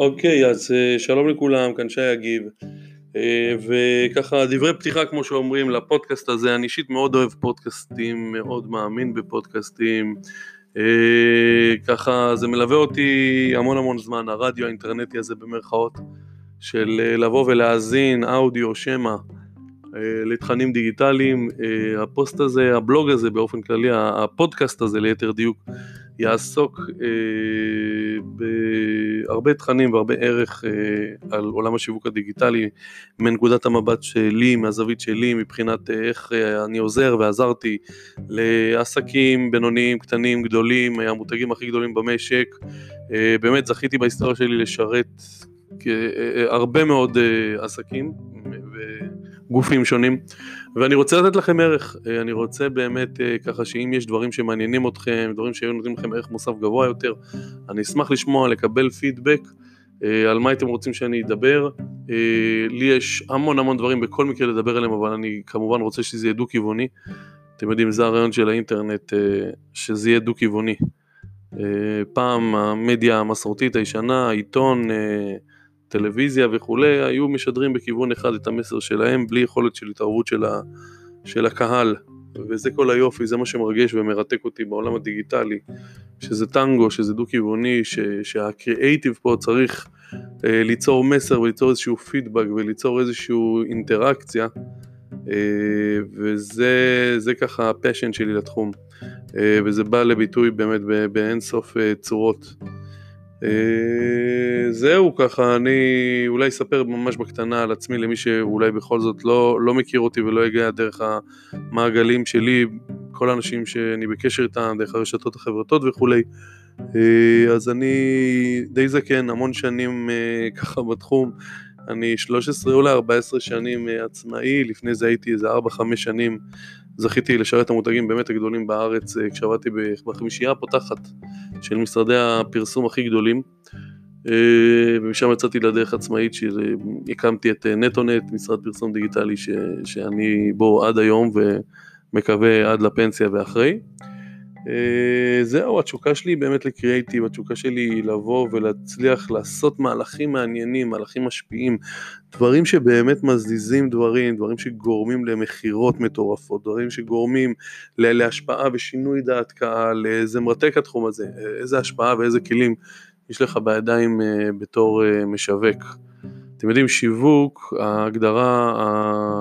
אוקיי, אז אה, שלום לכולם, כאן שי אגיב. אה, וככה דברי פתיחה כמו שאומרים לפודקאסט הזה, אני אישית מאוד אוהב פודקאסטים, מאוד מאמין בפודקאסטים. אה, ככה זה מלווה אותי המון המון זמן, הרדיו האינטרנטי הזה במרכאות, של לבוא ולהאזין אודיו, שמע, לתכנים דיגיטליים. הפוסט הזה, הבלוג הזה באופן כללי, הפודקאסט הזה ליתר דיוק, יעסוק אה, בהרבה תכנים והרבה ערך אה, על עולם השיווק הדיגיטלי מנקודת המבט שלי, מהזווית שלי, מבחינת אה, איך אה, אני עוזר ועזרתי לעסקים בינוניים, קטנים, גדולים, המותגים הכי גדולים במשק. אה, באמת זכיתי בהיסטוריה שלי לשרת אה, אה, הרבה מאוד אה, עסקים. גופים שונים ואני רוצה לתת לכם ערך, אה, אני רוצה באמת אה, ככה שאם יש דברים שמעניינים אתכם, דברים שהיו נותנים לכם ערך מוסף גבוה יותר, אני אשמח לשמוע, לקבל פידבק אה, על מה הייתם רוצים שאני אדבר. לי יש המון המון דברים בכל מקרה לדבר עליהם, אבל אני כמובן רוצה שזה יהיה דו-כיווני. אתם יודעים, זה הרעיון של האינטרנט, שזה יהיה דו-כיווני. פעם המדיה המסורתית הישנה, העיתון, טלוויזיה וכולי, היו משדרים בכיוון אחד את המסר שלהם, בלי יכולת של התערבות של, ה, של הקהל. וזה כל היופי, זה מה שמרגש ומרתק אותי בעולם הדיגיטלי, שזה טנגו, שזה דו-כיווני, שהקריאייטיב פה צריך אה, ליצור מסר וליצור איזשהו פידבק וליצור איזושהי אינטראקציה, אה, וזה ככה הפשן שלי לתחום, אה, וזה בא לביטוי באמת באין סוף אה, צורות. אה, זהו ככה, אני אולי אספר ממש בקטנה על עצמי למי שאולי בכל זאת לא, לא מכיר אותי ולא יגיע דרך המעגלים שלי, כל האנשים שאני בקשר איתם, דרך הרשתות החברתות וכולי. אה, אז אני די זקן, המון שנים אה, ככה בתחום. אני 13 אולי 14 שנים עצמאי, לפני זה הייתי איזה 4-5 שנים זכיתי לשרת את המותגים באמת הגדולים בארץ אה, כשעבדתי בחמישייה הפותחת של משרדי הפרסום הכי גדולים אה, ומשם יצאתי לדרך עצמאית שהקמתי את אה, נטונט, משרד פרסום דיגיטלי ש, שאני בו עד היום ומקווה עד לפנסיה ואחרי. אה, זהו, התשוקה שלי היא באמת לקריאייטיב, התשוקה שלי היא לבוא ולהצליח לעשות מהלכים מעניינים, מהלכים משפיעים, דברים שבאמת מזיזים דברים, דברים שגורמים למכירות מטורפות, דברים שגורמים להשפעה ושינוי דעת קהל, זה מרתק התחום הזה, איזה השפעה ואיזה כלים יש לך בידיים אה, בתור אה, משווק. אתם יודעים, שיווק, ההגדרה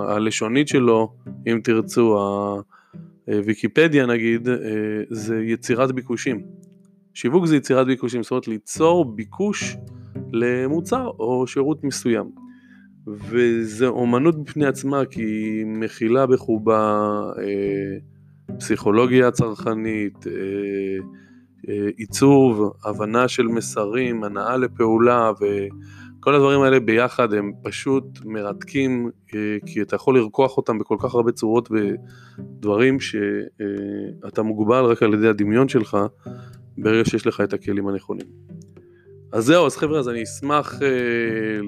הלשונית שלו, אם תרצו, אה, ויקיפדיה נגיד, אה, זה יצירת ביקושים. שיווק זה יצירת ביקושים, זאת אומרת ליצור ביקוש למוצר או שירות מסוים. וזה אומנות בפני עצמה כי היא מכילה בחובה אה, פסיכולוגיה צרכנית, אה, אה, עיצוב, הבנה של מסרים, הנאה לפעולה ו... כל הדברים האלה ביחד הם פשוט מרתקים, אה, כי אתה יכול לרקוח אותם בכל כך הרבה צורות ודברים שאתה מוגבל רק על ידי הדמיון שלך, ברגע שיש לך את הכלים הנכונים. אז זהו, אז חבר'ה, אז אני אשמח אה,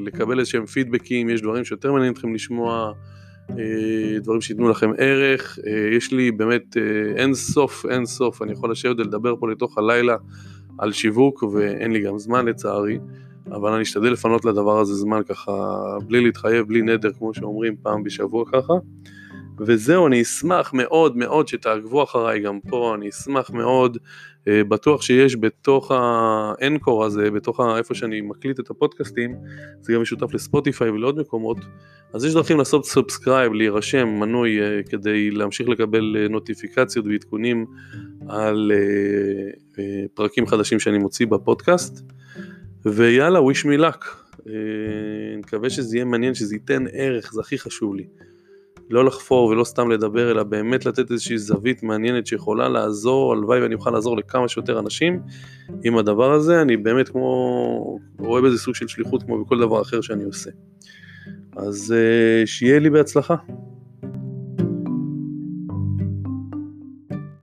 לקבל איזשהם פידבקים, יש דברים שיותר מעניין אתכם לשמוע, אה, דברים שייתנו לכם ערך, יש לי באמת אין סוף, אין סוף, אני יכול לשבת ולדבר פה לתוך הלילה על שיווק, ואין לי גם זמן לצערי. אבל אני אשתדל לפנות לדבר הזה זמן ככה, בלי להתחייב, בלי נדר, כמו שאומרים, פעם בשבוע ככה. וזהו, אני אשמח מאוד מאוד שתעקבו אחריי גם פה, אני אשמח מאוד, אה, בטוח שיש בתוך ה Anchor הזה, בתוך איפה שאני מקליט את הפודקאסטים, זה גם משותף לספוטיפיי ולעוד מקומות, אז יש דרכים לעשות subscribe, להירשם, מנוי, אה, כדי להמשיך לקבל אה, נוטיפיקציות ועדכונים על פרקים חדשים שאני מוציא בפודקאסט. ויאללה, wish me luck. אה, אני מקווה שזה יהיה מעניין, שזה ייתן ערך, זה הכי חשוב לי. לא לחפור ולא סתם לדבר, אלא באמת לתת איזושהי זווית מעניינת שיכולה לעזור, הלוואי ואני אוכל לעזור לכמה שיותר אנשים עם הדבר הזה, אני באמת כמו, רואה בזה סוג של שליחות כמו בכל דבר אחר שאני עושה. אז אה, שיהיה לי בהצלחה.